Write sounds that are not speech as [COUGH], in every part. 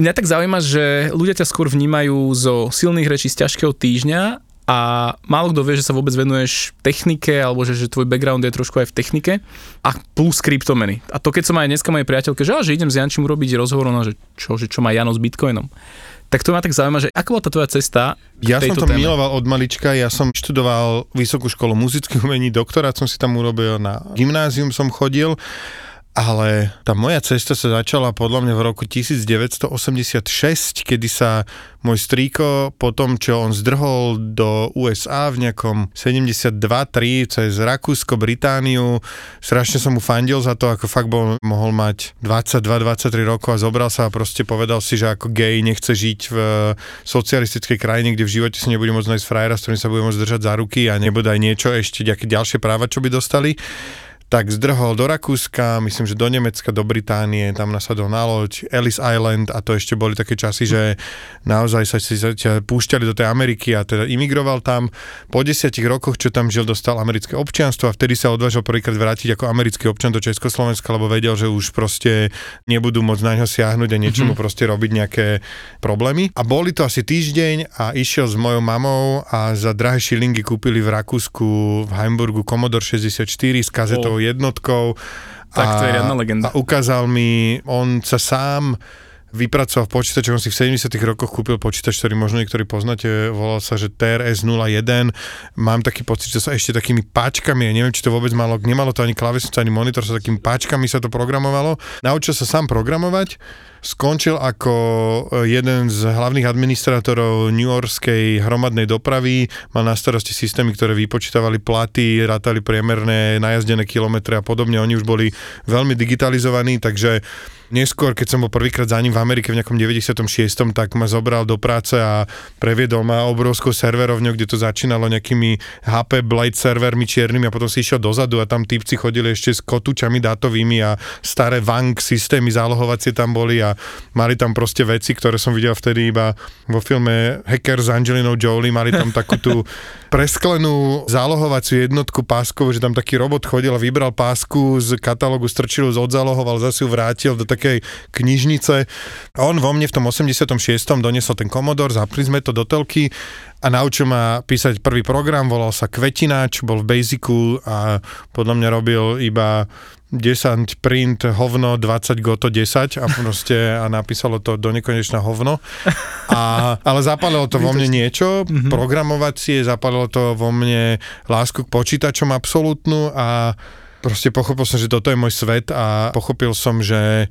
Mňa tak zaujíma, že ľudia ťa skôr vnímajú zo silných rečí z ťažkého týždňa a málo kto vie, že sa vôbec venuješ technike alebo že, že tvoj background je trošku aj v technike a plus kryptomeny. A to keď som aj dneska mojej priateľke, že, že idem s Jančím urobiť rozhovor, no, že čo, že čo má Jano s Bitcoinom. Tak to ma tak zaujíma, že ako bola tá tvoja cesta Ja som to téme? miloval od malička, ja som študoval Vysokú školu muzických umení, doktorát som si tam urobil, na gymnázium som chodil ale tá moja cesta sa začala podľa mňa v roku 1986, kedy sa môj strýko po tom, čo on zdrhol do USA v nejakom 72-3 cez Rakúsko, Britániu, strašne som mu fandil za to, ako fakt bol, mohol mať 22-23 rokov a zobral sa a proste povedal si, že ako gay nechce žiť v socialistickej krajine, kde v živote si nebude môcť nájsť frajera, s ktorým sa bude môcť držať za ruky a nebude aj niečo ešte, nejaké ďalšie práva, čo by dostali tak zdrhol do Rakúska, myslím, že do Nemecka, do Británie, tam nasadol na loď, Ellis Island a to ešte boli také časy, že naozaj sa si púšťali do tej Ameriky a teda imigroval tam. Po desiatich rokoch, čo tam žil, dostal americké občianstvo a vtedy sa odvážil prvýkrát vrátiť ako americký občan do Československa, lebo vedel, že už proste nebudú môcť na ňo siahnuť a niečomu mm-hmm. proste robiť nejaké problémy. A boli to asi týždeň a išiel s mojou mamou a za drahé šilingy kúpili v Rakúsku v Hamburgu Commodore 64 s kazetou jednotkou. Tak to je riadna legenda. A ukázal mi, on sa sám vypracoval v počítači, on si v 70 rokoch kúpil počítač, ktorý možno niektorí poznáte, volal sa, že TRS 01. Mám taký pocit, že sa ešte takými páčkami, ja neviem, či to vôbec malo, nemalo to ani klávesnicu, ani monitor, sa takými páčkami sa to programovalo. Naučil sa sám programovať, skončil ako e, jeden z hlavných administrátorov New Yorkskej hromadnej dopravy, mal na starosti systémy, ktoré vypočítavali platy, rátali priemerné najazdené kilometre a podobne. Oni už boli veľmi digitalizovaní, takže Neskôr, keď som bol prvýkrát za ním v Amerike v nejakom 96., tak ma zobral do práce a previedol ma obrovskou serverovňou, kde to začínalo nejakými HP Blade servermi čiernymi a potom si išiel dozadu a tam típci chodili ešte s kotúčami dátovými a staré vank systémy zálohovacie tam boli a mali tam proste veci, ktoré som videl vtedy iba vo filme Hacker s Angelinou Jolie, mali tam takú tú [LAUGHS] presklenú zálohovaciu jednotku páskovú, že tam taký robot chodil a vybral pásku z katalógu, strčil, odzalohoval, zase ju vrátil do takej knižnice. A on vo mne v tom 86. doniesol ten Commodore, zapli sme to do telky a naučil ma písať prvý program, volal sa Kvetinač, bol v Basicu a podľa mňa robil iba 10 print hovno 20 goto 10 a proste a napísalo to do nekonečna hovno. A, ale zapálilo to vo mne niečo, mm-hmm. programovacie, zapálilo to vo mne lásku k počítačom absolútnu a proste pochopil som, že toto je môj svet a pochopil som, že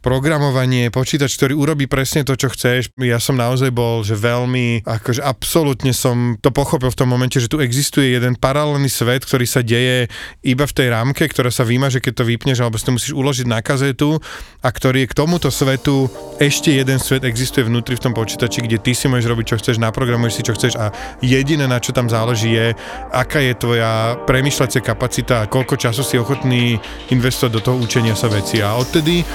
programovanie, počítač, ktorý urobí presne to, čo chceš. Ja som naozaj bol, že veľmi, akože absolútne som to pochopil v tom momente, že tu existuje jeden paralelný svet, ktorý sa deje iba v tej rámke, ktorá sa vymaže, keď to vypneš, alebo si to musíš uložiť na kazetu a ktorý je k tomuto svetu ešte jeden svet existuje vnútri v tom počítači, kde ty si môžeš robiť, čo chceš, naprogramuješ si, čo chceš a jediné, na čo tam záleží je, aká je tvoja premyšľacia kapacita a koľko času si ochotný investovať do toho učenia sa veci. A odtedy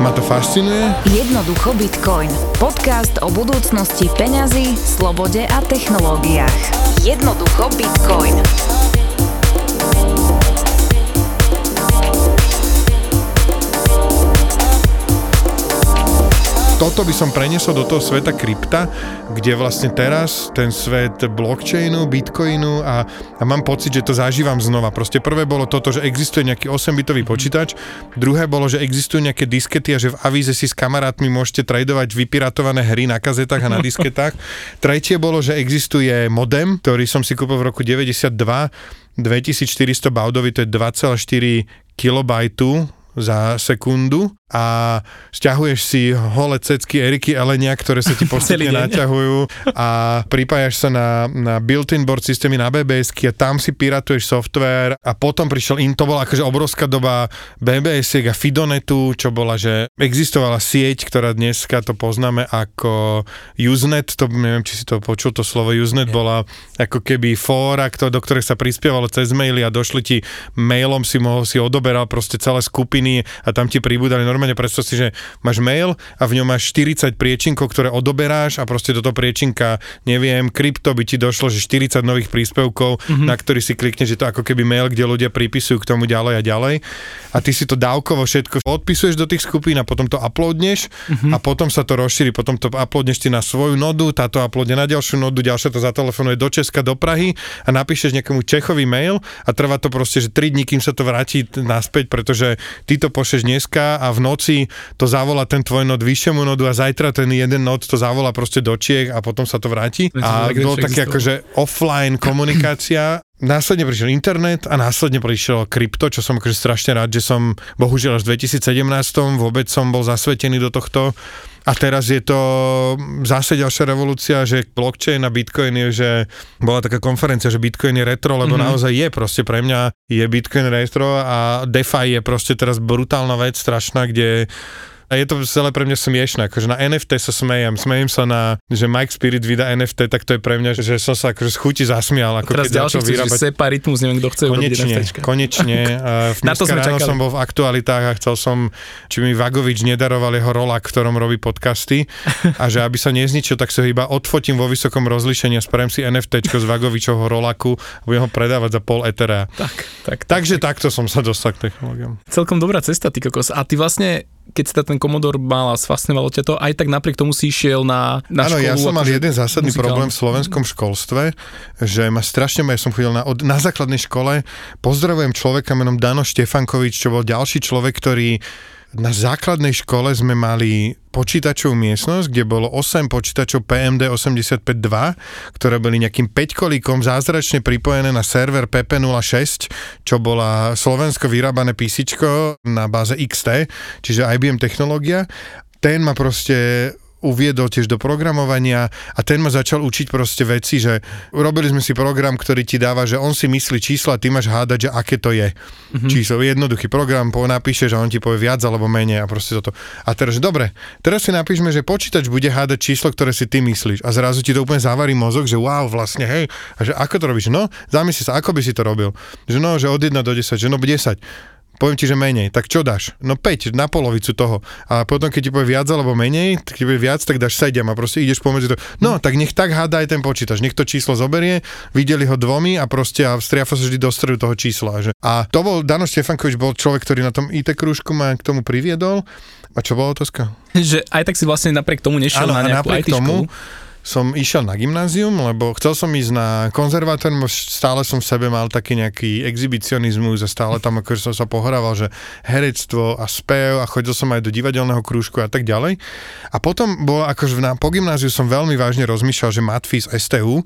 ma to fascinuje. Jednoducho Bitcoin. Podcast o budúcnosti peňazí, slobode a technológiách. Jednoducho Bitcoin. Toto by som preniesol do toho sveta krypta, kde vlastne teraz ten svet blockchainu, bitcoinu a, a mám pocit, že to zažívam znova. Proste prvé bolo toto, že existuje nejaký 8-bitový počítač, druhé bolo, že existujú nejaké diskety a že v avíze si s kamarátmi môžete tradovať vypiratované hry na kazetách a na [LAUGHS] disketách. Tretie bolo, že existuje modem, ktorý som si kúpil v roku 92, 2400 baudový, to je 2,4 kilobajtu za sekundu a stiahuješ si holé cecky Eriky Elenia, ktoré sa ti [LAUGHS] postupne naťahujú a pripájaš sa na, na built-in board systémy na bbs a tam si piratuješ software a potom prišiel in, to bola akože obrovská doba bbs a Fidonetu, čo bola, že existovala sieť, ktorá dneska to poznáme ako Usenet, to neviem, či si to počul, to slovo Usenet bola ako keby fóra, do ktorých sa prispievalo cez maily a došli ti mailom, si mohol si odoberal proste celé skupiny a tam ti pribúdali normálne predstav si, že máš mail a v ňom máš 40 priečinkov, ktoré odoberáš a proste do toho priečinka, neviem, krypto by ti došlo, že 40 nových príspevkov, mm-hmm. na ktorý si klikneš, že to ako keby mail, kde ľudia pripisujú k tomu ďalej a ďalej. A ty si to dávkovo všetko odpisuješ do tých skupín a potom to uploadneš mm-hmm. a potom sa to rozšíri, potom to uploadneš ty na svoju nodu, táto uploadne na ďalšiu nodu, ďalšia to zatelefonuje do Česka, do Prahy a napíšeš nejakému Čechovi mail a trvá to proste, že 3 dní, kým sa to vráti naspäť, pretože ty to pošleš dneska a v noci to zavolá ten tvoj nod vyššiemu nodu a zajtra ten jeden nod to zavolá proste do Čiech a potom sa to vráti. A bolo také akože offline komunikácia. Následne prišiel internet a následne prišiel krypto, čo som akože strašne rád, že som bohužiaľ až v 2017 vôbec som bol zasvetený do tohto a teraz je to zase ďalšia revolúcia, že blockchain a bitcoin je, že bola taká konferencia, že bitcoin je retro, lebo mm-hmm. naozaj je proste pre mňa je bitcoin retro a DeFi je proste teraz brutálna vec, strašná, kde a je to celé pre mňa smiešne, akože na NFT sa smejem, smejem sa na, že Mike Spirit vydá NFT, tak to je pre mňa, že som sa akože z chuti zasmial. Ako Teraz ďalší chceš, vyrábať. že sepa rytmus, neviem, kto chce konečne, konečne. [LAUGHS] v na to sme ráno čakali. som bol v aktualitách a chcel som, či mi Vagovič nedaroval jeho rola, ktorom robí podcasty [LAUGHS] a že aby sa nezničil, tak sa iba odfotím vo vysokom rozlišení a spravím si NFT z Vagovičovho rolaku a budem ho predávať za pol etera. Tak, tak, tak, Takže tak. takto som sa dostal k technológiám. Celkom dobrá cesta, ty kokos. A ty vlastne keď sa ten Commodore mal a sfascinovalo ťa to, aj tak napriek tomu si išiel na, na Áno, školu. ja som mal jeden zásadný muzikálny. problém v slovenskom školstve, že ma strašne, ja som chodil na, od, na základnej škole, pozdravujem človeka menom Dano Štefankovič, čo bol ďalší človek, ktorý na základnej škole sme mali počítačovú miestnosť, kde bolo 8 počítačov PMD 85.2, ktoré boli nejakým 5 kolíkom zázračne pripojené na server PP06, čo bola slovensko vyrábané PC na báze XT, čiže IBM technológia. Ten ma proste uviedol tiež do programovania a ten ma začal učiť proste veci, že robili sme si program, ktorý ti dáva, že on si myslí čísla ty máš hádať, že aké to je. Mm-hmm. Číslo, jednoduchý program, po napíšeš a on ti povie viac alebo menej a proste toto. A teraz, že dobre, teraz si napíšme, že počítač bude hádať číslo, ktoré si ty myslíš a zrazu ti to úplne zavarí mozog, že wow, vlastne, hej, a že ako to robíš? No, zamysli sa, ako by si to robil? Že no, že od 1 do 10, že no 10 poviem ti, že menej, tak čo dáš? No 5, na polovicu toho. A potom, keď ti povie viac alebo menej, keď ti povie viac, tak dáš 7 a proste ideš pomedzi to. No, tak nech tak háda aj ten počítač, nech to číslo zoberie, videli ho dvomi a proste a striafa sa vždy do stredu toho čísla. Že? A to bol, Dano Štefankovič bol človek, ktorý na tom IT krúžku ma k tomu priviedol. A čo bola otázka? [LAUGHS] Že aj tak si vlastne napriek tomu nešiel ano, na nejakú IT tomu, školu som išiel na gymnázium, lebo chcel som ísť na konzervátor, stále som v sebe mal taký nejaký exhibicionizmus a stále tam akože som sa pohrával, že herectvo a spev a chodil som aj do divadelného krúžku a tak ďalej. A potom bolo akože na, po gymnáziu som veľmi vážne rozmýšľal, že matfis STU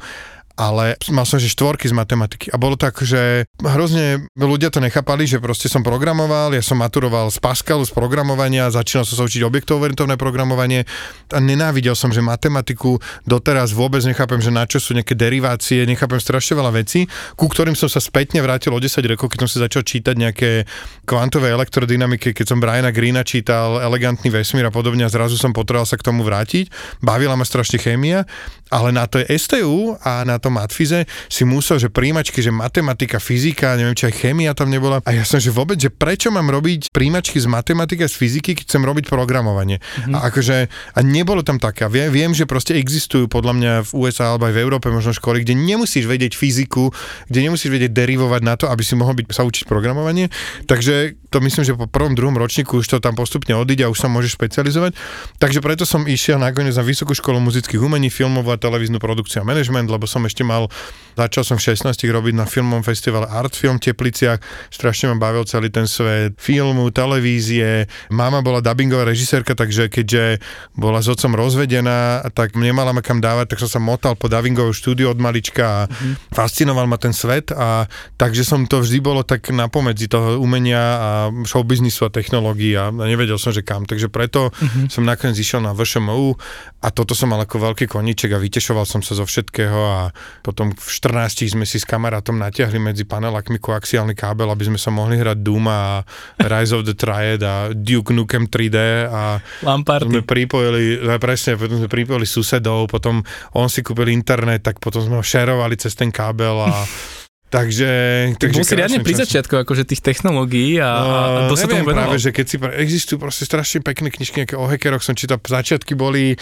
ale mal som že štvorky z matematiky a bolo tak, že hrozne ľudia to nechápali, že proste som programoval, ja som maturoval z Pascalu, z programovania, začínal som sa učiť objektov-orientované programovanie a nenávidel som, že matematiku doteraz vôbec nechápem, že na čo sú nejaké derivácie, nechápem strašne veľa vecí, ku ktorým som sa spätne vrátil o 10 rokov, keď som si začal čítať nejaké kvantové elektrodynamiky, keď som Briana Greena čítal Elegantný vesmír a podobne a zrazu som potreboval sa k tomu vrátiť. Bavila ma strašne chémia, ale na to STU a na to tom matfize si musel, že príjimačky, že matematika, fyzika, neviem, či aj chémia tam nebola. A ja som, že vôbec, že prečo mám robiť príjimačky z matematiky a z fyziky, keď chcem robiť programovanie. Mm-hmm. A akože, a nebolo tam také. Viem, viem, že proste existujú podľa mňa v USA alebo aj v Európe možno školy, kde nemusíš vedieť fyziku, kde nemusíš vedieť derivovať na to, aby si mohol byť, sa učiť programovanie. Takže to myslím, že po prvom, druhom ročníku už to tam postupne odíde a už sa môžeš špecializovať. Takže preto som išiel nakoniec na Vysokú školu muzických umení, filmovú a televíznu produkciu a management, lebo som ešte mal, začal som v 16 robiť na filmovom festivale Art Film v Tepliciach, strašne ma bavil celý ten svet filmu, televízie. Mama bola dubbingová režisérka, takže keďže bola s otcom rozvedená, tak nemala ma kam dávať, tak som sa motal po dubbingovom štúdiu od malička a mm-hmm. fascinoval ma ten svet a takže som to vždy bolo tak napomedzi toho umenia a showbiznisu a technológií a nevedel som, že kam. Takže preto uh-huh. som nakoniec išiel na VŠMU a toto som mal ako veľký koníček a vytešoval som sa zo všetkého a potom v 14 sme si s kamarátom natiahli medzi panelakmi koaxiálny kábel, aby sme sa mohli hrať Doom a Rise of the Triad a Duke Nukem 3D a Lamparty. sme pripojili, no presne, potom sme pripojili susedov, potom on si kúpil internet, tak potom sme ho šerovali cez ten kábel a [LAUGHS] Takže, Tak takže bol si riadne pri začiatku akože tých technológií a, a No, to sa tomu venoval. práve, že keď si... Existujú proste strašne pekné knižky, nejaké o hackeroch som čítal, začiatky boli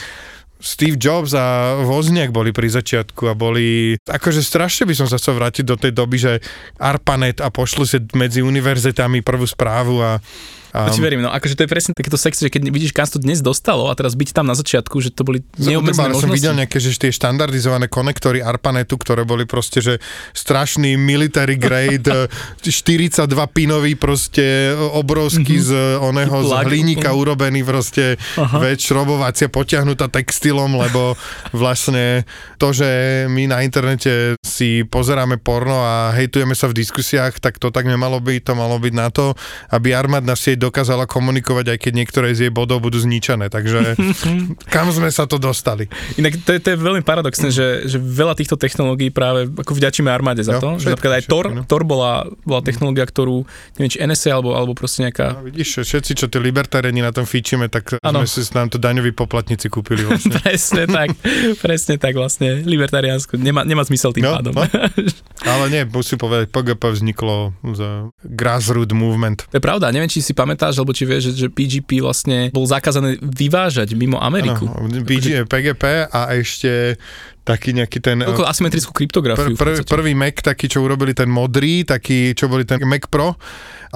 Steve Jobs a Wozniak boli pri začiatku a boli... Akože strašne by som sa chcel vrátiť do tej doby, že ARPANET a pošlu si medzi univerzitami prvú správu a... a To ti verím, no akože to je presne takéto sexy, že keď vidíš, kam to dnes dostalo a teraz byť tam na začiatku, že to boli neobmedzené Normálne som možnosti. videl nejaké, že tie štandardizované konektory ARPANETu, ktoré boli proste, že strašný military grade, [LAUGHS] eh, 42 pinový proste obrovský z oného z hliníka úplne. urobený proste Aha. vec šrobovacia potiahnutá textilom, lebo vlastne to, že my na internete si pozeráme porno a hejtujeme sa v diskusiách, tak to tak nemalo byť, to malo byť na to, aby armádna sieť dokázala komunikovať, aj keď niektoré z jej bodov budú zničené. Takže [LAUGHS] kam sme sa to dostali? Inak to je, to je veľmi paradoxné, že, že veľa týchto technológií práve ako vďačíme armáde za Jo, to. Že všetky, napríklad aj všetky, Tor, no. Tor bola, bola technológia, ktorú, neviem, či NSA alebo, alebo proste nejaká... No, vidíš, všetci, čo tie libertariani na tom fíčime, tak Áno. sme si nám to daňoví poplatníci kúpili [LAUGHS] vlastne. Presne tak, presne tak vlastne, libertariánsko, nemá, nemá zmysel tým No, pádom. no. [LAUGHS] Ale nie, musím povedať, PGP vzniklo z grassroot movement. To je pravda, neviem, či si pamätáš, alebo či vieš, že, že PGP vlastne bol zakázané vyvážať mimo Ameriku. Áno, BG, PGP a ešte taký nejaký ten... Toľko asymetrickú kryptografiu. Pr- pr- prvý Mac taký, čo urobili ten modrý, taký, čo boli ten Mac Pro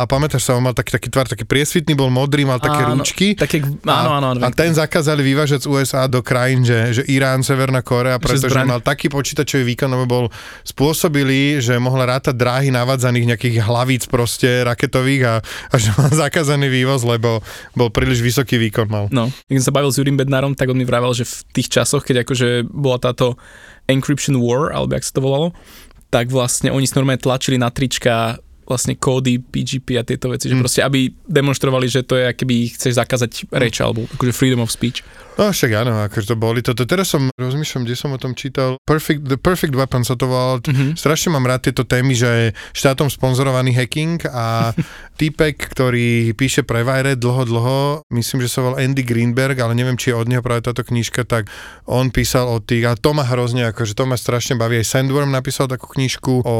a pamätáš sa, on mal taký, taký tvar, taký priesvitný, bol modrý, mal také Áno, ručky. Také, áno, áno, áno. A ten zakázali vyvážať z USA do krajín, že, že Irán, Severná Korea, pretože zbraň. mal taký počítačový výkon, lebo bol spôsobili, že mohla rátať dráhy navádzaných nejakých hlavíc proste raketových a, a že mal zakázaný vývoz, lebo bol príliš vysoký výkon mal. No, keď som sa bavil s Jurim Bednárom, tak on mi vravel, že v tých časoch, keď akože bola táto encryption war, alebo jak sa to volalo, tak vlastne oni si normálne tlačili na trička vlastne kódy PGP a tieto veci, že Mm. proste aby demonstrovali, že to je, keby chceš zakázať reč, alebo akože freedom of speech. No však áno, akože to boli toto. Teraz som, rozmýšľam, kde som o tom čítal. Perfect, The Perfect Weapon sa to volalo. Mhm. Strašne mám rád tieto témy, že štátom sponzorovaný hacking a [LAUGHS] týpek, ktorý píše pre Wired dlho, dlho, myslím, že sa volal Andy Greenberg, ale neviem, či je od neho práve táto knižka, tak on písal o tých, a to ma hrozne, akože to ma strašne baví. Aj Sandworm napísal takú knižku o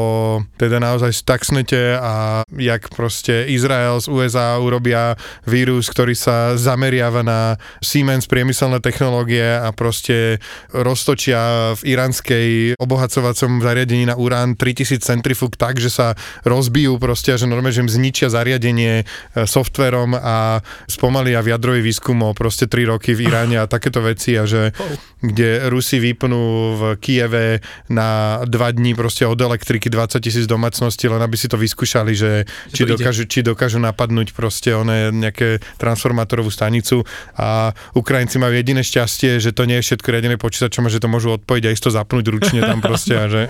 teda naozaj Stuxnete a jak proste Izrael z USA urobia vírus, ktorý sa zameriava na Siemens priemyselné technológie a proste roztočia v iránskej obohacovacom zariadení na urán 3000 centrifug tak, že sa rozbijú proste a že normálne, že im zničia zariadenie e, softverom a spomalia v jadrový výskum o proste 3 roky v Iráne a takéto veci a že kde Rusi vypnú v Kieve na 2 dní proste od elektriky 20 tisíc domácností, len aby si to vyskúšali, že, Že či, ide. dokážu, či dokážu napadnúť proste one nejaké transformátorovú stanicu a Ukrajinci majú jediné šťastie, že to nie je všetko riadené počítačom a že to môžu odpojiť a isto zapnúť ručne tam proste a že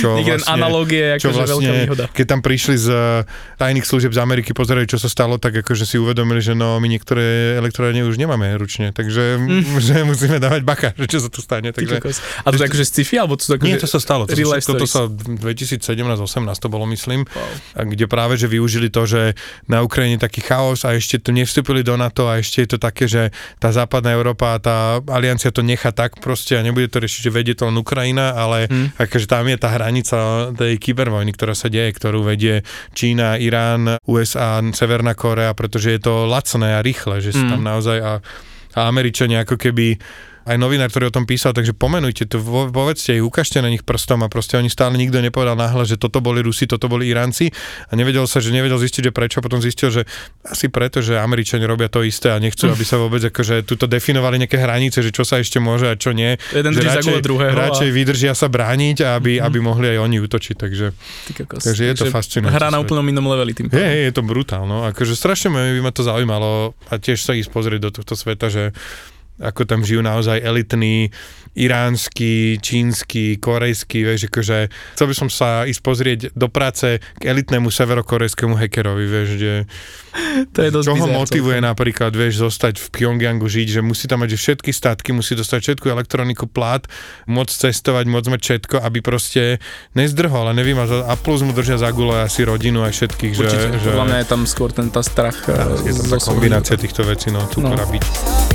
čo vlastne, analógie je čo akože veľká vlastne, výhoda. keď tam prišli z eh, tajných služieb z Ameriky, pozerali, čo sa stalo, tak akože si uvedomili, že no, my niektoré elektrárne už nemáme ručne, takže mm. [LAUGHS] že musíme dávať baka, [LAUGHS] že čo sa tu stane. Takže. A to je akože sci-fi, alebo to akože... nie, to sa stalo. To toto stories? sa 2017-18 to bolo, myslím, Wow. kde práve, že využili to, že na Ukrajine taký chaos a ešte tu nevstúpili do NATO a ešte je to také, že tá západná Európa a tá aliancia to nechá tak proste a nebude to riešiť, že vedie to len Ukrajina, ale Hm. akože tam je tá hranica tej kybervojny, ktorá sa deje, ktorú vedie Čína, Irán, USA, Severná Korea, pretože je to lacné a rýchle, že Mm. tam naozaj a, a Američania ako keby aj novinár, ktorý o tom písal, takže pomenujte to, povedzte ich, ukážte na nich prstom a proste oni stále nikto nepovedal náhle, že toto boli Rusi, toto boli Iránci a nevedel sa, že nevedel zistiť, že prečo, a potom zistil, že asi preto, že Američania robia to isté a nechcú, aby sa vôbec akože tuto definovali nejaké hranice, že čo sa ešte môže a čo nie. Jeden že gule druhého a- radšej vydržia sa brániť, aby, Mhm. aby mohli aj oni útočiť, takže. Takže je to Takže fascinujúci Hra na úplnom inom leveli tým. je, je, je to brutálno. Akože strašne by ma to zaujímalo a tiež sa ísť pozrieť do tohto sveta, že ako tam žijú naozaj elitní, iránsky, čínsky, korejský, vieš, akože chcel by som sa ísť pozrieť do práce k elitnému severokorejskému hackerovi, vieš, že To je dosť čo ho motivuje celkom. napríklad, vieš, zostať v Pyongyangu žiť, že musí tam mať že všetky statky, musí dostať všetku elektroniku, plát, môcť cestovať, môcť mať všetko, aby proste nezdrhol a nevymazal. A plus mu držia za gule asi rodinu aj všetkých, že, Určite, že podľa mňa je tam skôr ten tá strach. eh, je to zo tá kombinácia týchto vecí, no, cukor No. a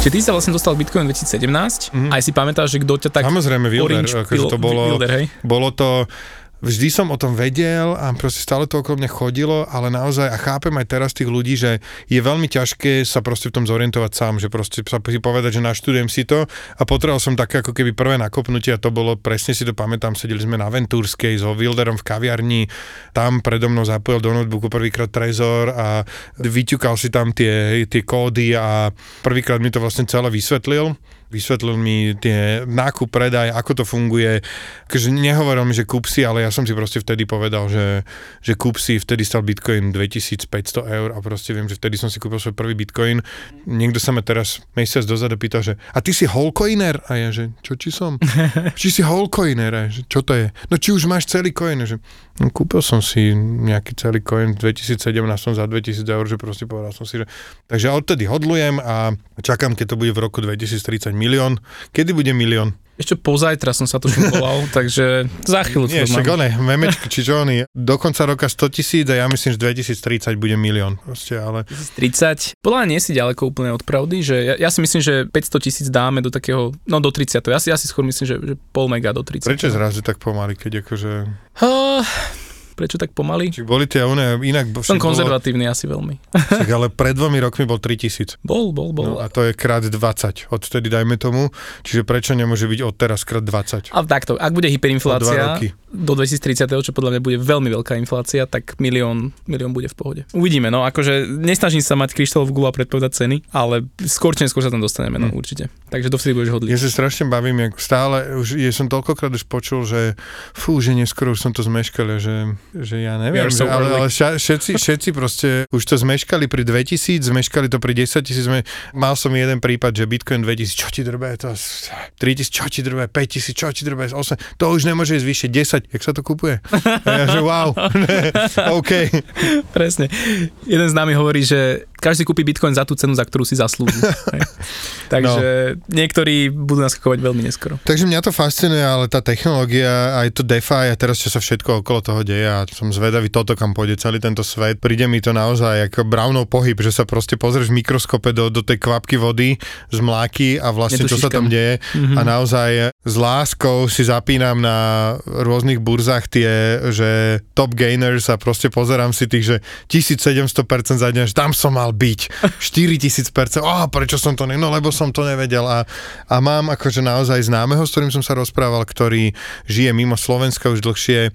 Čiže ty sa vlastne dostal Bitcoin 2017, mm-hmm. aj si pamätáš, že kto ťa tak... Samozrejme, Wilder, akože to bolo, Wilder, hej? bolo to, vždy som o tom vedel a proste stále to okolo mňa chodilo, ale naozaj a chápem aj teraz tých ľudí, že je veľmi ťažké sa proste v tom zorientovať sám, že proste sa povedať, že naštudujem si to a potreboval som také ako keby prvé nakopnutie a to bolo, presne si to pamätám, sedeli sme na Ventúrskej so Wilderom v kaviarni, tam predo mnou zapojil do notebooku prvýkrát Trezor a vyťukal si tam tie, tie kódy a prvýkrát mi to vlastne celé vysvetlil vysvetlil mi tie nákup, predaj, ako to funguje. Takže nehovoril mi, že kúp si, ale ja som si proste vtedy povedal, že, že kúp si, vtedy stal Bitcoin 2500 eur a proste viem, že vtedy som si kúpil svoj prvý Bitcoin. Niekto sa ma teraz mesiac dozadu pýta, že a ty si wholecoiner? A ja, že čo či som? [LAUGHS] či si wholecoiner? A ja, že čo to je? No či už máš celý coin? A že no, kúpil som si nejaký celý coin v 2017 som za 2000 eur, že proste povedal som si, že takže odtedy hodlujem a čakám, keď to bude v roku 2030 milión. Kedy bude milión? Ešte pozajtra som sa to volal, [LAUGHS] takže za chvíľu Nie, to však mám. one, memečky, či čo oni, do konca roka 100 tisíc a ja myslím, že 2030 bude milión. Proste, ale 30. Podľa mňa nie si ďaleko úplne od pravdy, že ja, ja si myslím, že 500 tisíc dáme do takého, no do 30. Ja si, ja si skôr myslím, že, že pol mega do 30. prečo zrazu tak pomaly, keď akože... Uh, prečo tak pomaly? Či boli tie one, inak... Som však bolo- konzervatívny asi veľmi. [LAUGHS] Však, ale pred dvomi rokmi bol 3000. Bol, bol, bol. No a to je krát 20, odtedy dajme tomu. Čiže prečo nemôže byť od teraz krát 20? A takto, ak bude hyperinflácia do 2030, čo podľa mňa bude veľmi veľká inflácia, tak milión, milión bude v pohode. Uvidíme, no akože nesnažím sa mať kryštálovú gulu a predpovedať ceny, ale skôr či neskôr sa tam dostaneme, no Hm. určite. Takže dovtedy budeš hodliť. Ja sa strašne bavím, jak stále, už ja som toľkokrát už počul, že fú, že neskoro už som to zmeškal, že, že ja neviem, že, ale, ale ša, všetci, všetci proste už to zmeškali pri 2000, zmeškali to pri 10 tisíc, mal som jeden prípad, že Bitcoin 2000, čo ti drbe, to 3000, čo ti drbe, 5000, čo ti drbe, 8, to už nemôže ísť vyššie, 10, jak sa to kupuje? [LAUGHS] A ja, že wow, [LAUGHS] [LAUGHS] OK. Presne. Jeden z nami hovorí, že každý kúpi bitcoin za tú cenu, za ktorú si zaslúži. [LAUGHS] Takže no. niektorí budú naskakovať veľmi neskoro. Takže mňa to fascinuje, ale tá technológia, aj to DeFi a teraz čo sa všetko okolo toho deje a som zvedavý toto, kam pôjde celý tento svet. Príde mi to naozaj ako Brownov pohyb, že sa proste pozrieš v mikroskope do, do tej kvapky vody z mláky a vlastne čo sa tam deje Mhm. a naozaj s láskou si zapínam na rôznych burzách tie, že top gainers a proste pozerám si tých, že 1700% za deň, že tam som mal byť, 4000%, oh, prečo som to ne, no lebo som to nevedel. A, a mám akože naozaj známeho, s ktorým som sa rozprával, ktorý žije mimo Slovenska už dlhšie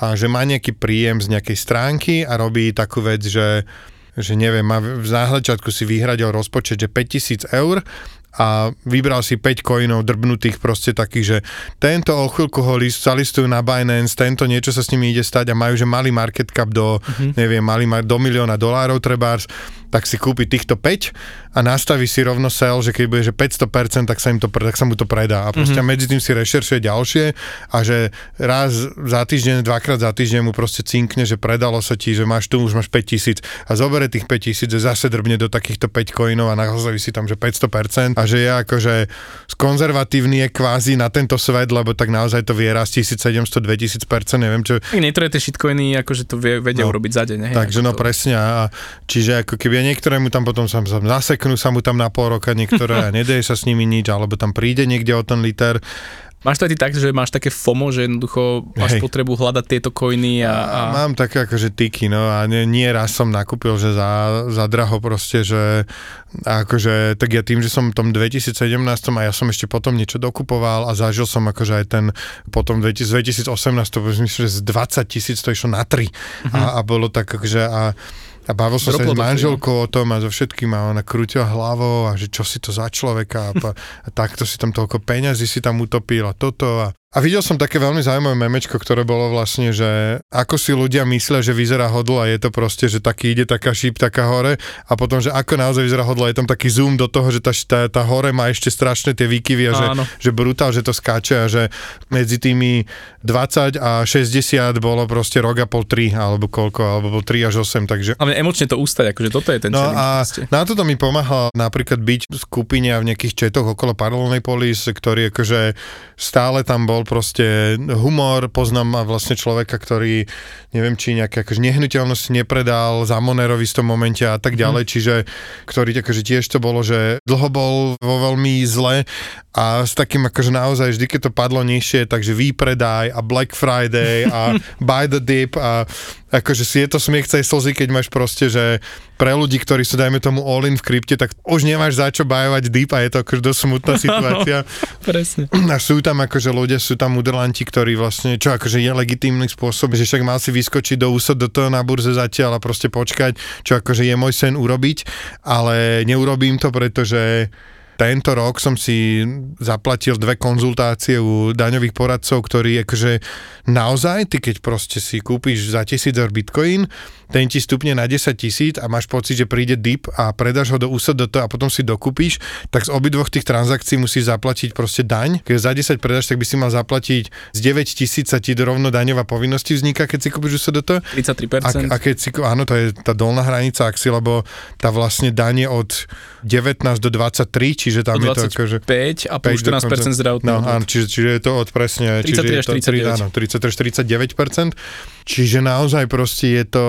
a že má nejaký príjem z nejakej stránky a robí takú vec, že že neviem, má v záhľadčatku si vyhradil rozpočet, že 5000 eur a vybral si 5 coinov drbnutých proste takých, že tento o chvíľku ho list, zalistujú na Binance, tento niečo sa s nimi ide stať a majú, že malý market cap do, mm-hmm. neviem, malý mar- do milióna dolárov trebárs, tak si kúpi týchto 5 a nastaví si rovno sell, že keď bude, že 500%, tak sa, im to, tak sa mu to predá. A proste mm-hmm. medzi tým si rešeršuje ďalšie a že raz za týždeň, dvakrát za týždeň mu proste cinkne, že predalo sa ti, že máš tu, už máš 5000 a zobere tých 5000 a zase drbne do takýchto 5 coinov a nahozaví si tam, že 500% a že je akože konzervatívny je kvázi na tento svet, lebo tak naozaj to vie raz 1700-2000%, neviem čo, Tak tie shitcoiny, akože to vie, vedia No. urobiť za deň. Hej, Takže no to, presne, a čiže ako keby niektoré mu tam potom sa sa zaseknú sa mu tam na pol roka, niektoré [LAUGHS] a nedeje sa s nimi nič, alebo tam príde niekde o ten liter. Máš to aj ty tak, že máš také FOMO, že jednoducho máš Hej. potrebu hľadať tieto coiny a, a... Mám také akože tyky, no a nie, nie raz som nakúpil, že za, za draho proste, že akože, tak ja tým, že som v tom 2017 a ja som ešte potom niečo dokupoval a zažil som akože aj ten, potom 2000 2018 to myslím, že z 20 tisíc to išlo na 3 a, a bolo tak akože a a bavil som sa s manželkou o tom a so všetkým a ona krútila hlavou a že čo si to za človeka a, a takto si tam toľko peňazí si tam utopil a toto a a videl som také veľmi zaujímavé memečko, ktoré bolo vlastne, že ako si ľudia myslia, že vyzerá hodl a je to proste, že taký ide taká šíp, taká hore a potom, že ako naozaj vyzerá hodl a je tam taký zoom do toho, že tá, tá, tá hore má ešte strašné tie výkyvy a že, Áno. že brutál, že to skáče a že medzi tými 20 a 60 bolo proste rok a pol 3 alebo koľko, alebo bol 3 až 8, takže Hlavne emočne to ústať, akože toto je ten No a proste. na toto mi pomáhal napríklad byť v skupine a v nejakých četoch okolo paralelnej polis, ktorý akože stále tam boli bol proste humor, poznám vlastne človeka, ktorý neviem, či nejaké akože nehnuteľnosti nepredal za Monero v istom momente a tak ďalej, mm. čiže ktorý akože tiež to bolo, že dlho bol vo veľmi zle a s takým akože naozaj vždy, keď to padlo nižšie, takže výpredaj a Black Friday a [LAUGHS] buy the dip a akože si je to smiech tej slzy, keď máš proste, že pre ľudí, ktorí sú dajme tomu all in v krypte, tak už nemáš za čo bajovať dip a je to akože dosť smutná [LAUGHS] situácia. Presne. A sú tam akože ľudia, sú tam udrlanti, ktorí vlastne, čo akože je legitímny spôsob, že však mal si vyskočiť do úsod do toho na burze zatiaľ a proste počkať, čo akože je môj sen urobiť, ale neurobím to, pretože tento rok som si zaplatil dve konzultácie u daňových poradcov, ktorí akože naozaj, ty keď proste si kúpiš za tisíc eur bitcoin, ten ti stupne na 10 tisíc a máš pocit, že príde dip a predáš ho do USDT a potom si dokúpiš, tak z obidvoch tých transakcií musíš zaplatiť proste daň. Keď za 10 predáš, tak by si mal zaplatiť z 9 tisíc sa ti rovno daňová povinnosti vzniká, keď si kúpiš USDT. 33%. A, a keď si, áno, to je tá dolná hranica axi, lebo tá vlastne daň je od 19 do 23, čiže tam od je to akože... 5 a plus 14% zdravotný. No, áno, čiže, čiže je to od presne... 33 až 39. Áno, 33 až 49%. Čiže naozaj proste je to...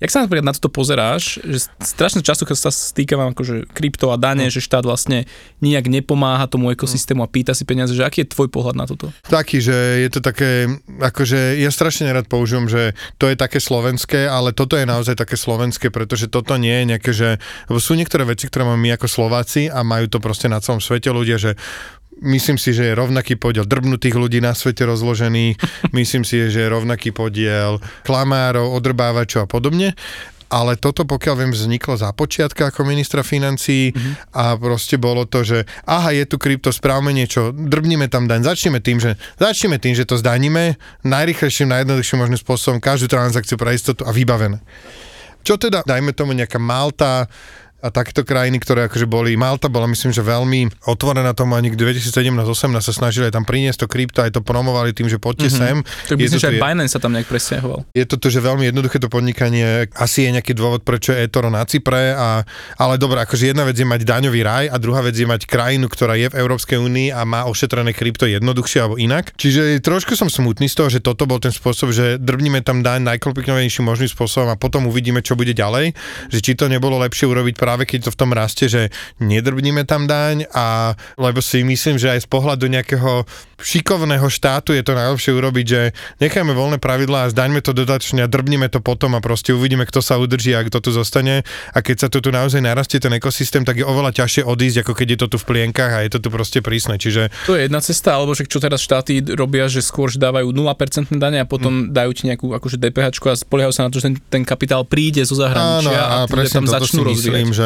Jak sa napríklad na toto pozeráš, že strašne často, sa stýkavam akože krypto a dane, no. že štát vlastne nijak nepomáha tomu ekosystému a pýta si peniaze, že aký je tvoj pohľad na toto? Taký, že je to také, akože ja strašne nerad používam, že to je také slovenské, ale toto je naozaj také slovenské, pretože toto nie je nejaké, že, lebo sú niektoré veci, ktoré máme my ako Slováci a majú to proste na celom svete ľudia, že Myslím si, že je rovnaký podiel drbnutých ľudí na svete rozložený, [LAUGHS] myslím si, že je rovnaký podiel klamárov, odrbávačov a podobne ale toto pokiaľ viem vzniklo za počiatka ako ministra financí mm-hmm. a proste bolo to, že aha, je tu krypto, správme niečo, drbnime tam daň, začneme tým, že začneme tým, že to zdaníme najrychlejším, najjednoduchším možným spôsobom každú transakciu pre istotu a vybavené. Čo teda, dajme tomu nejaká Malta, a takéto krajiny, ktoré akože boli, Malta bola myslím, že veľmi otvorená tomu ani 2017-18 sa snažili aj tam priniesť to krypto, aj to promovali tým, že poďte mm-hmm. sem. Tak myslím, že aj je, Binance sa tam nejak presťahoval. Je to to, že veľmi jednoduché to podnikanie, asi je nejaký dôvod, prečo je eToro na Cypre, a, ale dobré, akože jedna vec je mať daňový raj a druhá vec je mať krajinu, ktorá je v Európskej únii a má ošetrené krypto jednoduchšie alebo inak. Čiže trošku som smutný z toho, že toto bol ten spôsob, že drbníme tam daň najkomplikovanejším možným spôsobom a potom uvidíme, čo bude ďalej, že či to nebolo lepšie urobiť práve keď to v tom raste, že nedrbníme tam daň a lebo si myslím, že aj z pohľadu nejakého šikovného štátu je to najlepšie urobiť, že nechajme voľné pravidlá a zdaňme to dodatočne a drbníme to potom a proste uvidíme, kto sa udrží a kto tu zostane a keď sa tu, tu naozaj narastie ten ekosystém, tak je oveľa ťažšie odísť, ako keď je to tu v plienkach a je to tu proste prísne. Čiže... To je jedna cesta, alebo že čo teraz štáty robia, že skôr že dávajú 0% dane a potom hmm. dajú ti nejakú akože DPH a spoliehajú sa na to, že ten, ten kapitál príde zo zahraničia Áno, a, a presne tam začnú si myslím, že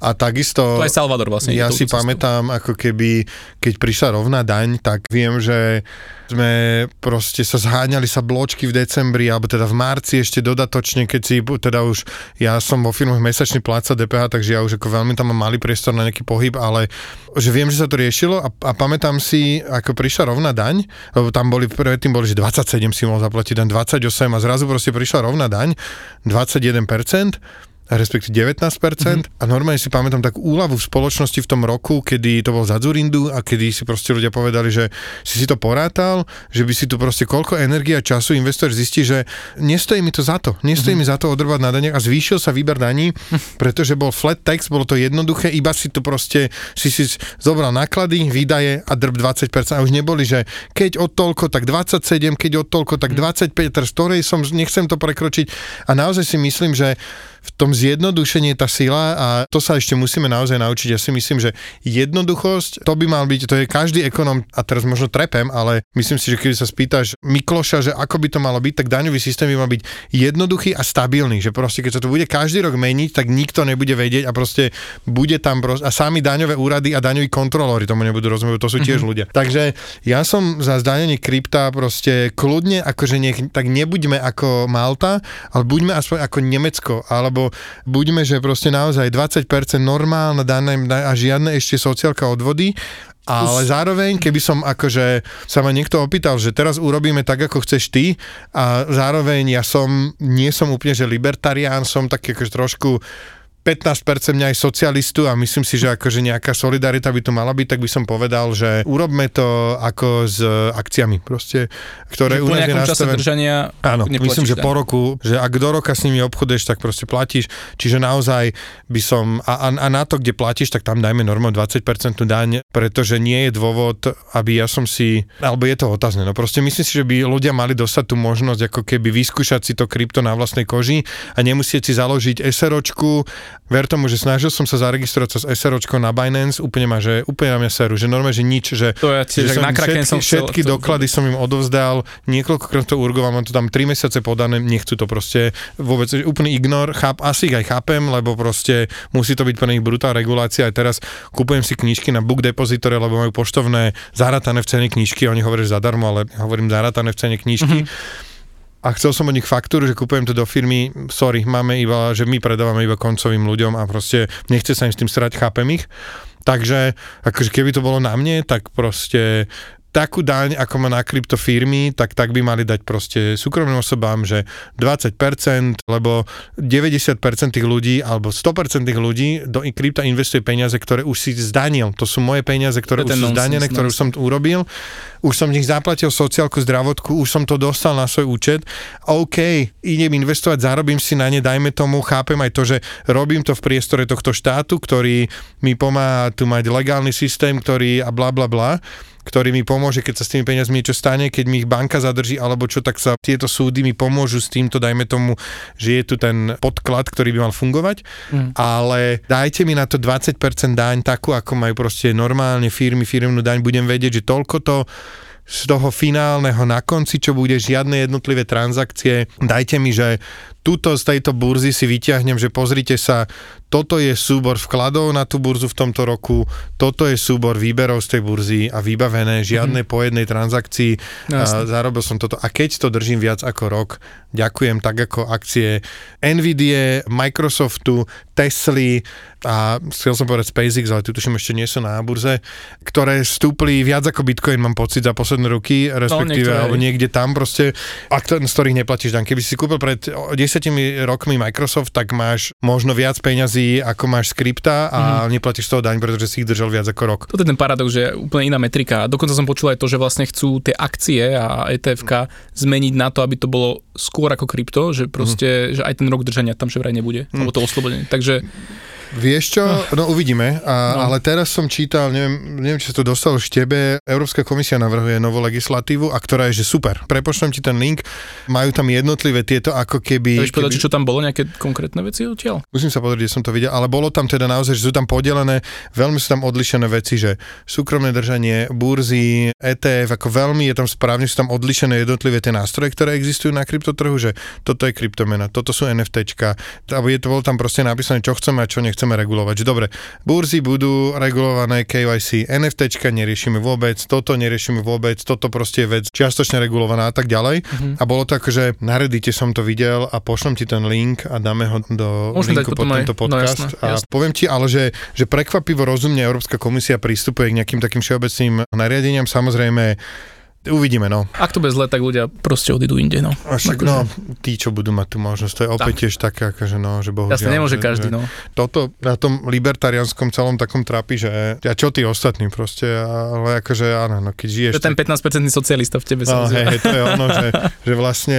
a takisto... To je Salvador vlastne. Ja si pamätám, ako keby, keď prišla rovná daň, tak viem, že sme proste sa zháňali sa bločky v decembri, alebo teda v marci ešte dodatočne, keď si teda už, ja som vo firmách mesačný pláca DPH, takže ja už ako veľmi tam mám malý priestor na nejaký pohyb, ale že viem, že sa to riešilo a, a pamätám si, ako prišla rovná daň, lebo tam boli, predtým boli, že 27 si mohol zaplatiť, ten 28 a zrazu proste prišla rovná daň, 21%, respektíve 19% mm-hmm. a normálne si pamätám takú úľavu v spoločnosti v tom roku, kedy to bol za Zurindu a kedy si proste ľudia povedali, že si si to porátal, že by si tu proste koľko energie a času investor zistí, že nestojí mi to za to, nestojí mm-hmm. mi za to odrbať na daniach a zvýšil sa výber daní, [LAUGHS] pretože bol flat tax, bolo to jednoduché, iba si tu proste si si zobral náklady, výdaje a drb 20% a už neboli, že keď od toľko, tak 27, keď od toľko, tak 25, teraz ktorej som, nechcem to prekročiť. A naozaj si myslím, že v tom zjednodušení tá sila a to sa ešte musíme naozaj naučiť. Ja si myslím, že jednoduchosť, to by mal byť, to je každý ekonom, a teraz možno trepem, ale myslím si, že keď sa spýtaš Mikloša, že ako by to malo byť, tak daňový systém by mal byť jednoduchý a stabilný, že proste keď sa to bude každý rok meniť, tak nikto nebude vedieť a proste bude tam proste, a sami daňové úrady a daňoví kontrolóri tomu nebudú rozumieť, to sú tiež mm-hmm. ľudia. Takže ja som za zdanenie krypta proste kľudne, akože nech, tak nebuďme ako Malta, ale buďme aspoň ako Nemecko, ale alebo buďme, že proste naozaj 20% normálna dané a žiadne ešte sociálka odvody, ale zároveň, keby som akože sa ma niekto opýtal, že teraz urobíme tak, ako chceš ty a zároveň ja som, nie som úplne, že libertarián, som taký akože trošku 15% mňa aj socialistu a myslím si, že akože nejaká solidarita by to mala byť, tak by som povedal, že urobme to ako s akciami proste, ktoré Že u nás je nastavené. držania Áno, myslím, že daň. po roku, že ak do roka s nimi obchoduješ, tak proste platíš. Čiže naozaj by som, a, a, a na to, kde platíš, tak tam dajme normálne 20% daň, pretože nie je dôvod, aby ja som si, alebo je to otázne, no proste myslím si, že by ľudia mali dostať tú možnosť ako keby vyskúšať si to krypto na vlastnej koži a nemusieť si založiť SROčku. Ver tomu, že snažil som sa zaregistrovať cez SROčko na Binance, úplne ma, že úplne na mňa seru, že normálne, že nič, že To ja tiež, že na Kraken všetky, som chcel- všetky chcel- doklady som im odovzdal, niekoľkokrát to urgoval, mám to tam 3 mesiace podané, nechcú to proste vôbec, úplný ignor, cháp, asi ich aj chápem, lebo proste musí to byť pre nich brutálna regulácia. Aj teraz kupujem si knižky na Book Depository, lebo majú poštovné zaratané v cene knižky, oni hovoria, že zadarmo, ale hovorím zaratané v cene knižky. A chcel som od nich faktúru, že kupujem to do firmy, sorry, máme iba, že my predávame iba koncovým ľuďom a proste nechce sa im s tým strať, chápem ich. Takže akože keby to bolo na mne, tak proste takú daň, ako má na krypto firmy, tak tak by mali dať proste súkromným osobám, že 20%, lebo 90% tých ľudí, alebo 100% tých ľudí do krypta investuje peniaze, ktoré už si zdanil. To sú moje peniaze, ktoré už sú nonsense, zdanené, ktoré už som urobil. Už som v nich zaplatil sociálku, zdravotku, už som to dostal na svoj účet. OK, idem investovať, zarobím si na ne, dajme tomu, chápem aj to, že robím to v priestore tohto štátu, ktorý mi pomáha tu mať legálny systém, ktorý a bla bla bla ktorý mi pomôže, keď sa s tými peniazmi niečo stane, keď mi ich banka zadrží alebo čo, tak sa tieto súdy mi pomôžu s týmto, dajme tomu, že je tu ten podklad, ktorý by mal fungovať, Mm. ale dajte mi na to 20% daň takú, ako majú proste normálne firmy, firmnú daň, budem vedieť, že toľko to z toho finálneho na konci, čo bude žiadne jednotlivé transakcie, dajte mi, že tuto z tejto burzy si vyťahnem, že pozrite sa, toto je súbor vkladov na tú burzu v tomto roku, toto je súbor výberov z tej burzy a vybavené, žiadne po jednej transakcii, a Jasne. zarobil som toto. A keď to držím viac ako rok, ďakujem tak ako akcie Nvidie, Microsoftu, Tesly a chcel som povedať SpaceX, ale tu tuším ešte nie sú na burze, ktoré stúpli viac ako Bitcoin, mám pocit, za posledné roky, respektíve, niektoré alebo niekde tam proste, a z ktorých neplatíš dan. Keby si kúpil pred desiatimi rokmi Microsoft, tak máš možno viac peňazí, ako máš z krypta a Mhm. neplatíš z toho daň, pretože si ich držal viac ako rok. Toto je ten paradox, že je úplne iná metrika. Dokonca som počul aj to, že vlastne chcú tie akcie a ETF zmeniť na to, aby to bolo skôr ako krypto, že proste, že aj ten rok držania tam že vraj nebude, Mhm. alebo to oslobodenie. Takže Vieš čo, no uvidíme, a, No. ale teraz som čítal, neviem, neviem, či sa to dostalo k tebe, Európska komisia navrhuje novú legislatívu a ktorá je, že super. Prepošlem ti ten link, majú tam jednotlivé tieto ako keby... vieš povedať, keby čo tam bolo, nejaké konkrétne veci odtiaľ? Musím sa pozrieť, kde som to videl, ale bolo tam teda naozaj, že sú tam podelené, veľmi sú tam odlišené veci, že súkromné držanie, burzy, ETF, ako veľmi je tam správne, sú tam odlišené jednotlivé tie nástroje, ktoré existujú na kryptotrhu, že toto je kryptomena, toto sú NFTčka, alebo je to bolo tam proste napísané, čo chceme a čo nechceme regulovať. Že dobre, burzy budú regulované KYC, NFTčka neriešime vôbec, toto neriešime vôbec, toto proste je vec čiastočne regulovaná a tak ďalej. Mhm. A bolo to akože na Reddite som to videl a pošlem ti ten link a dáme ho do Môžeme linku pod tento no podcast. jasné, a jasné. poviem ti ale, že, že prekvapivo rozumne Európska komisia prístupuje k nejakým takým všeobecným nariadeniam. Samozrejme, uvidíme, no. Ak to bude zle, tak ľudia proste odídu inde, no. A však, Akože- no, tí, čo budú mať tú možnosť, to je opäť tiež také, akože no, že bohužiaľ. Jasne, nemôže že, každý, že no. Toto na tom libertarianskom celom takom trápi, že a čo tí ostatní proste, ale akože áno, no keď žiješ... To je ten 15% socialista v tebe No, hej, hej, to je ono, [LAUGHS] že, že vlastne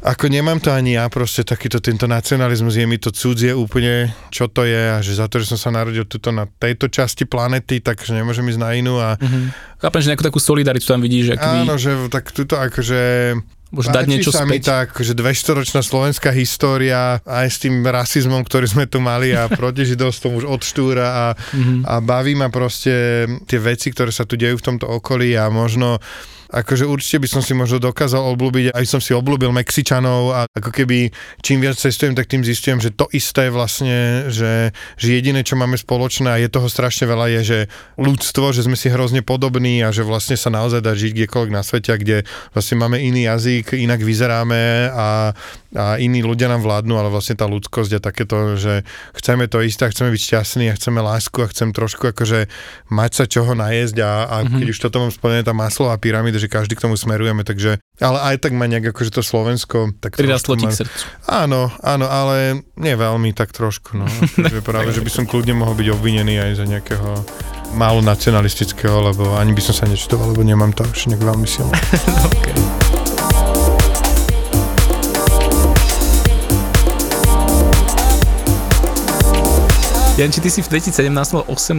ako nemám to ani ja, proste takýto tento nacionalizmus je mi to cudzie úplne, čo to je a že za to, že som sa narodil tuto na tejto časti planety, takže nemôžem ísť na inú a Mhm. Chápem, že nejakú takú solidaritu tam vidíš, že keby áno, že tak tuto akože môžeš dať niečo sa mi späť. tak, že 200-ročná slovenská história aj s tým rasizmom, ktorý sme tu mali a [LAUGHS] protižidovstvom už od štúra a, Mhm. a baví ma proste tie veci, ktoré sa tu dejú v tomto okolí a možno akože určite by som si možno dokázal obľúbiť, aj som si obľúbil Mexičanov a ako keby čím viac cestujem, tak tým zistujem, že to isté vlastne, že, že jediné, čo máme spoločné a je toho strašne veľa, je, že ľudstvo, že sme si hrozne podobní a že vlastne sa naozaj dá žiť kdekoľvek na svete, kde vlastne máme iný jazyk, inak vyzeráme a, a iní ľudia nám vládnu, ale vlastne tá ľudskosť je takéto, že chceme to isté, chceme byť šťastní a chceme lásku a chcem trošku akože mať sa čoho najesť a, a Mhm. keď už toto mám splnené, tá maslová pyramída, príde, že každý k tomu smerujeme, takže, ale aj tak ma nejak akože to Slovensko, tak Prirastlo ti k srdcu. Áno, áno, ale nie veľmi, tak trošku, no. [LAUGHS] Takže práve, že by som kľudne mohol byť obvinený aj za nejakého málo nacionalistického, lebo ani by som sa nečutoval, lebo nemám to už nejak veľmi silné. [LAUGHS] Okay. Janči, ty si v 2017 18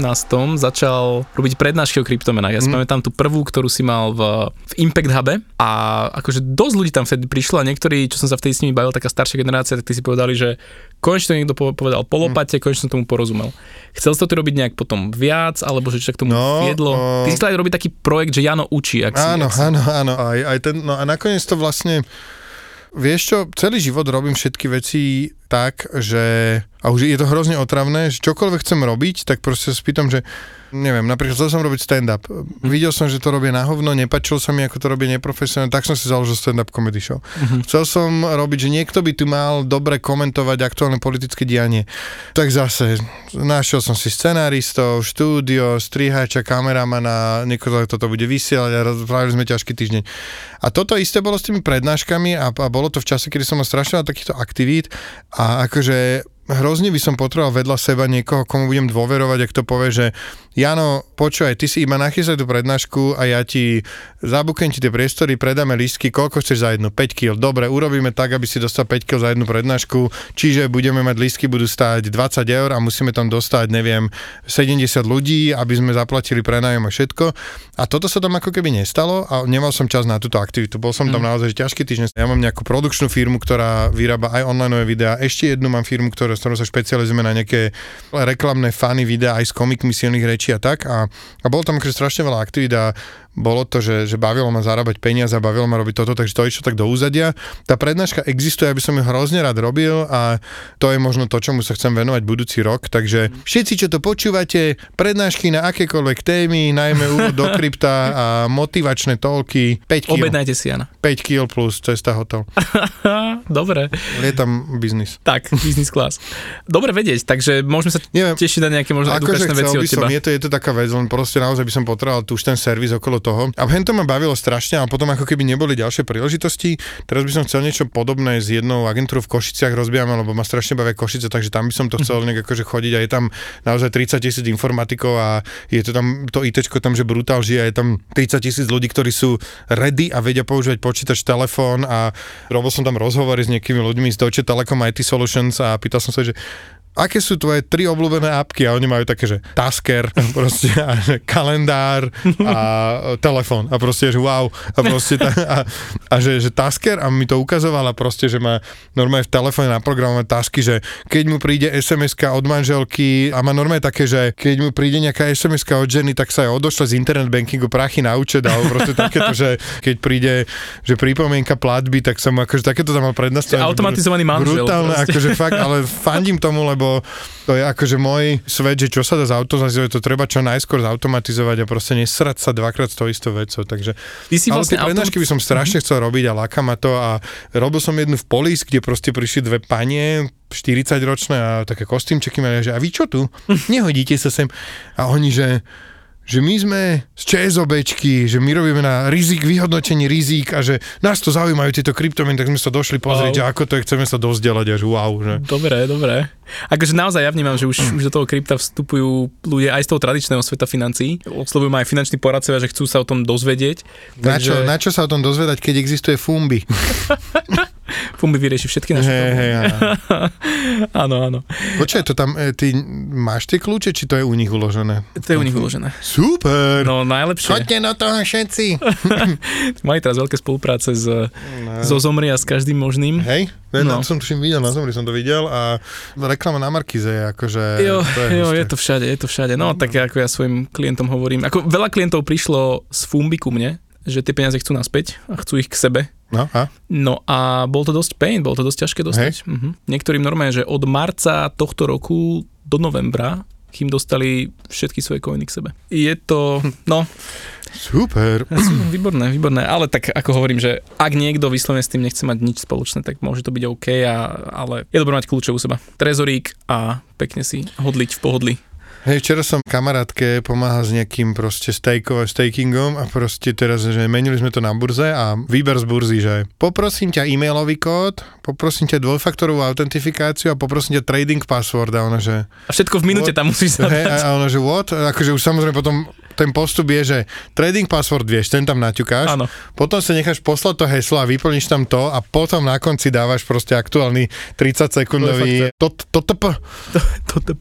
začal robiť prednášky o kryptomenách. Ja si Mm. pamätám tú prvú, ktorú si mal v, v Impact Hube a akože dosť ľudí tam vtedy prišlo a niektorí, čo som sa vtedy s nimi bavil, taká staršia generácia, tak ty si povedali, že konečne to niekto po- povedal po lopate, konečne som tomu porozumel. Chcel si to ty robiť nejak potom viac, alebo že čo k tomu No, viedlo? o- Ty si chcel aj robiť taký projekt, že Jano učí. Ak si, Áno, ak si... áno, áno, aj, aj ten, no a nakoniec to vlastne, vieš čo, celý život robím všetky veci tak, že, a už je to hrozne otravné, že čokoľvek chcem robiť, tak proste spýtam, že neviem, napríklad chcel som robiť stand-up. Videl som, že to robia na hovno, nepačilo sa mi, ako to robia neprofesionálne, tak som si založil stand-up comedy show. Chcel som robiť, že niekto by tu mal dobre komentovať aktuálne politické dianie. Tak zase, našiel som si scenáristov, štúdio, strihača, kameramana, niekoho toto bude vysielať a rozprávali sme ťažký týždeň. A toto isté bolo s tými prednáškami a, a bolo to v čase, kedy som mal strašne takýchto aktivít a akože hrozne by som potreboval vedľa seba niekoho, komu budem dôverovať, ak to povie, že Jano, počúvaj, ty si iba nachystaj tú prednášku a ja ti zabukujem ti tie priestory, predáme lístky, koľko chceš za jednu, 5 kg. Dobre, urobíme tak, aby si dostal 5 kg za jednu prednášku, čiže budeme mať lístky, budú stáť 20 eur a musíme tam dostať, neviem, 70 ľudí, aby sme zaplatili prenájom a všetko. A toto sa tam ako keby nestalo a nemal som čas na túto aktivitu. Bol som tam naozaj že ťažký týždeň. Ja mám nejakú produkčnú firmu, ktorá vyrába aj online videá. Ešte jednu mám firmu, ktorá, s ktorou sa špecializujeme na nejaké reklamné fany videá aj s komikmi silných rečí a tak. A, a bolo tam akože strašne veľa aktivít a bolo to, že, že bavilo ma zarábať peniaze a bavilo ma robiť toto, takže to išlo tak do úzadia. Tá prednáška existuje, aby som ju hrozne rád robil a to je možno to, čomu sa chcem venovať budúci rok. Takže všetci, čo to počúvate, prednášky na akékoľvek témy, najmä úvod do krypta a motivačné tolky, 5 kg. Objednajte si, Jana. 5 kg plus cesta hotel. [LAUGHS] Dobre, Je tam biznis. tak, business class. Dobre vedieť, takže môžeme sa Neviem, tešiť na nejaké možno Akože edukačné veci od by som, teba. je to, je to taká vec, len proste naozaj by som potreboval tu už ten servis okolo toho. A hen to ma bavilo strašne, ale potom ako keby neboli ďalšie príležitosti. Teraz by som chcel niečo podobné s jednou agentúrou v Košiciach rozbijame, lebo ma strašne bavia Košice, takže tam by som to chcel nejak akože chodiť a je tam naozaj 30 tisíc informatikov a je to tam, to IT tam, že brutál žije, a je tam 30 tisíc ľudí, ktorí sú ready a vedia používať počítač, telefón a robil som tam rozhovory s nejakými ľuďmi z Deutsche Telekom IT Solutions a pýtal som sa, že aké sú tvoje tri obľúbené apky a oni majú také, že Tasker, [LAUGHS] proste, a že kalendár a telefón a proste, že wow a proste ta, a, a že, že Tasker a mi to ukazovala proste, že má normálne v telefóne naprogramované tasky, že keď mu príde sms od manželky a má normálne také, že keď mu príde nejaká sms od ženy, tak sa aj odošle z internet bankingu prachy na účet alebo proste takéto, že keď príde, že pripomienka platby, tak som akože takéto tam mal prednastavené. Automatizovaný manžel. Brutálne, proste. akože fakt, ale fandím tomu, lebo to je akože môj svet, že čo sa dá zautomatizovať, to treba čo najskôr zautomatizovať a proste nesrať sa dvakrát s tou istou vecou, takže Ty si ale vlastne tie prednášky by som strašne chcel robiť a láka ma to a robil som jednu v Polis, kde proste prišli dve panie, 40 ročné a také kostýmčeky mali, že a vy čo tu? [LAUGHS] Nehodíte sa sem. A oni, že že my sme z ČSOBčky, že my robíme na rizik, vyhodnotení rizik a že nás to zaujímajú tieto kryptomeny, tak sme sa došli pozrieť, Wow. že ako to je, chceme sa dozdelať až wow, že Dobre, dobre. Akože naozaj ja vnímam, že už, už do toho krypta vstupujú ľudia aj z toho tradičného sveta financií. Oslovujú aj finanční poradcovia, že chcú sa o tom dozvedieť. na čo, na čo sa o tom dozvedať, keď existuje Fumbi? [LAUGHS] Fumbi vyrieši všetky naše Hej, hej, [LAUGHS] áno. Áno. Počkaj, to tam, e, ty máš tie kľúče, či to je u nich uložené? To je u nich uložené. Super! No najlepšie. Choďte do toho všetci! [LAUGHS] Mali teraz veľké spolupráce s, so Zomri a s každým možným. Hej, no. No. som tuším videl, na Zomri som to videl a reklama na Markize je akože... Jo, to je jo, je to všade, je to všade. No, tak ako ja svojim klientom hovorím, ako veľa klientov prišlo z Fumbi ku mne, že tie peniaze chcú naspäť a chcú ich k sebe. No a? No a bol to dosť pain, bol to dosť ťažké dostať. Mhm. Niektorým normálne, že od marca tohto roku do novembra kým dostali všetky svoje coiny k sebe. Je to, no, [LAUGHS] Super. výborné, výborné, ale tak ako hovorím, že ak niekto vyslovene s tým nechce mať nič spoločné, tak môže to byť OK, a, ale je dobré mať kľúče u seba. Trezorík a pekne si hodliť v pohodli. Hej, včera som kamarátke pomáhal s nejakým proste stejkov, stakingom a proste teraz, že menili sme to na burze a výber z burzy, že poprosím ťa e-mailový kód, poprosím ťa dvojfaktorovú autentifikáciu a poprosím ťa trading password a ona, že... A všetko v minúte What? tam musíš Hej, zabrať. a ona, že what? Akože už samozrejme potom ten postup je, že trading password vieš, ten tam naťukáš, Áno. potom sa necháš poslať to heslo a vyplníš tam to a potom na konci dávaš proste aktuálny 30 sekundový TOTP.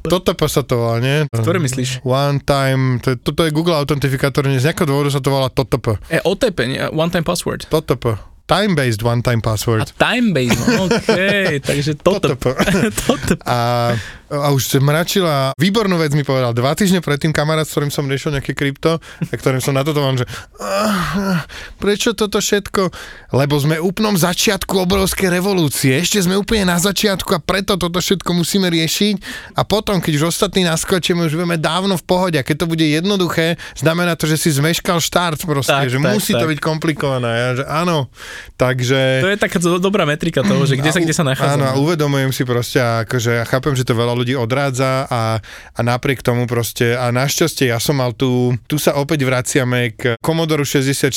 TOTP. Sa to volá, nie? Ktoré myslíš? One time, to, toto je Google autentifikátor, z nejakého dôvodu sa to volá TOTP. E, OTP, one time password. TOTP. Time-based one-time A password. time based, no, OK, [LAUGHS] takže toto. [LAUGHS] Toto. A, a už mračila, výbornú vec mi povedal, dva týždne predtým kamarát, s ktorým som riešil nejaké krypto, a ktorým som na toto mal, že "Ah, prečo toto všetko? Lebo sme úplnom začiatku obrovskej revolúcie, ešte sme úplne na začiatku a preto toto všetko musíme riešiť a potom, keď už ostatní naskočíme, už budeme dávno v pohode a keď to bude jednoduché, znamená to, že si zmeškal štart proste, Tak, že tak, musí to tak. byť komplikované. Ja, že áno, takže... To je taká do- dobrá metrika toho, že kde sa, kde sa nachádzame. Áno, a uvedomujem si proste, akože ja chápem, že to veľa ľudí odrádza a, a napriek tomu proste, a našťastie ja som mal tu, tu sa opäť vraciame k Commodore 64,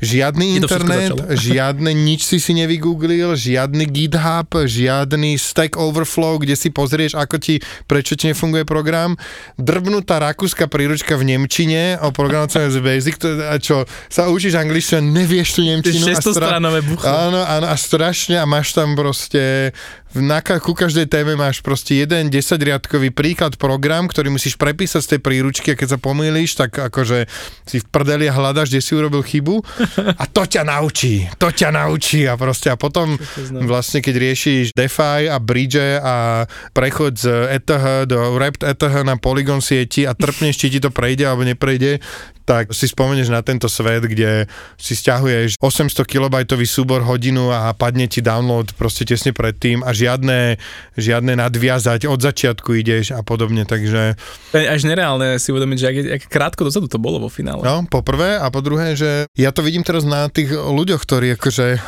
žiadny internet, [LAUGHS] žiadne nič si si nevygooglil, žiadny GitHub, žiadny Stack Overflow, kde si pozrieš, ako ti, prečo ti nefunguje program, drbnutá rakúska príručka v Nemčine o programovaní Basic, to, a čo, sa učíš angličtinu, nevieš tu Nemčinu. a 600 stranové bucho. Áno, áno, a strašne a máš tam proste, v, na, ku každej téme máš proste jeden 10-riadkový príklad program, ktorý musíš prepísať z tej príručky a keď sa pomýliš, tak akože si v prdeli a hľadaš, kde si urobil chybu a to ťa naučí, to ťa naučí a proste a potom vlastne keď riešiš DeFi a bridge a prechod z ETH do Wrapped ETH na Polygon sieti a trpneš, či ti to prejde alebo neprejde, tak si spomenieš na tento svet, kde si stiahuješ 800 KB súbor hodinu a padne ti download proste tesne predtým a žiadne, žiadne nadviazať, od začiatku ideš a podobne, takže až nereálne si uvedomiť, že ak, ak krátko dozadu to bolo vo finále. no, po prvé a po druhé, že ja to vidím teraz na tých ľuďoch, ktorí akože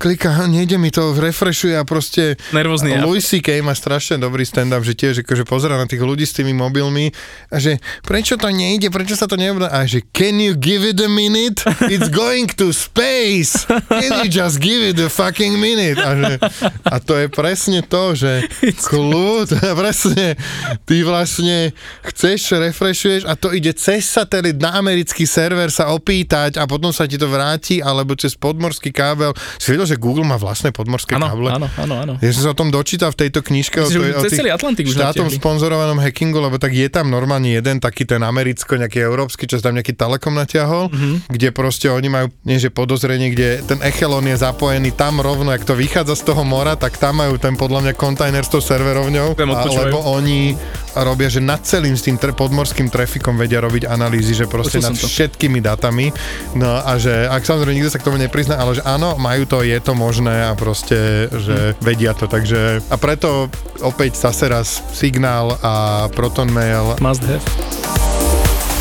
klika, nejde mi to, refreshuje a proste Nervózny. Louis C.K. má strašne dobrý stand-up, že tiež akože pozera na tých ľudí s tými mobilmi a že prečo to nejde, prečo sa to neobdá a že can you give it a minute? It's going to space! Can you just give it a fucking minute? A, že, a to je presne to, že kľud, [LAUGHS] presne, ty vlastne chceš, refreshuješ a to ide cez satelit na americký server sa opýtať a potom sa ti to vráti, alebo cez podmorský kábel. Si vedel, že Google má vlastné podmorské Áno, káble? áno, áno, áno. Ja som sa o tom dočítal v tejto knižke o, Myslíš, že tej- o tých celý Atlantik už štátom sponzorovanom hackingu, lebo tak je tam normálne jeden taký ten americko, nejaký európsky, čo sa tam nejaký telekom natiahol, Mhm. kde proste oni majú, nie že podozrenie, kde ten echelon je zapojený tam rovno, ak to vychádza z toho mora, tak tam majú ten podľa mňa kontajner s tou serverovňou, Tam a, odpočúvajú. lebo oni robia, že nad celým s tým tre- podmorským trafikom vedia robiť analýzy, že proste Počul nad všetkými datami. No a že, ak samozrejme nikto sa k tomu neprizná, ale že áno, majú to, je to možné a proste, že vedia to. Takže a preto opäť zase raz signál a Proton Mail Must have.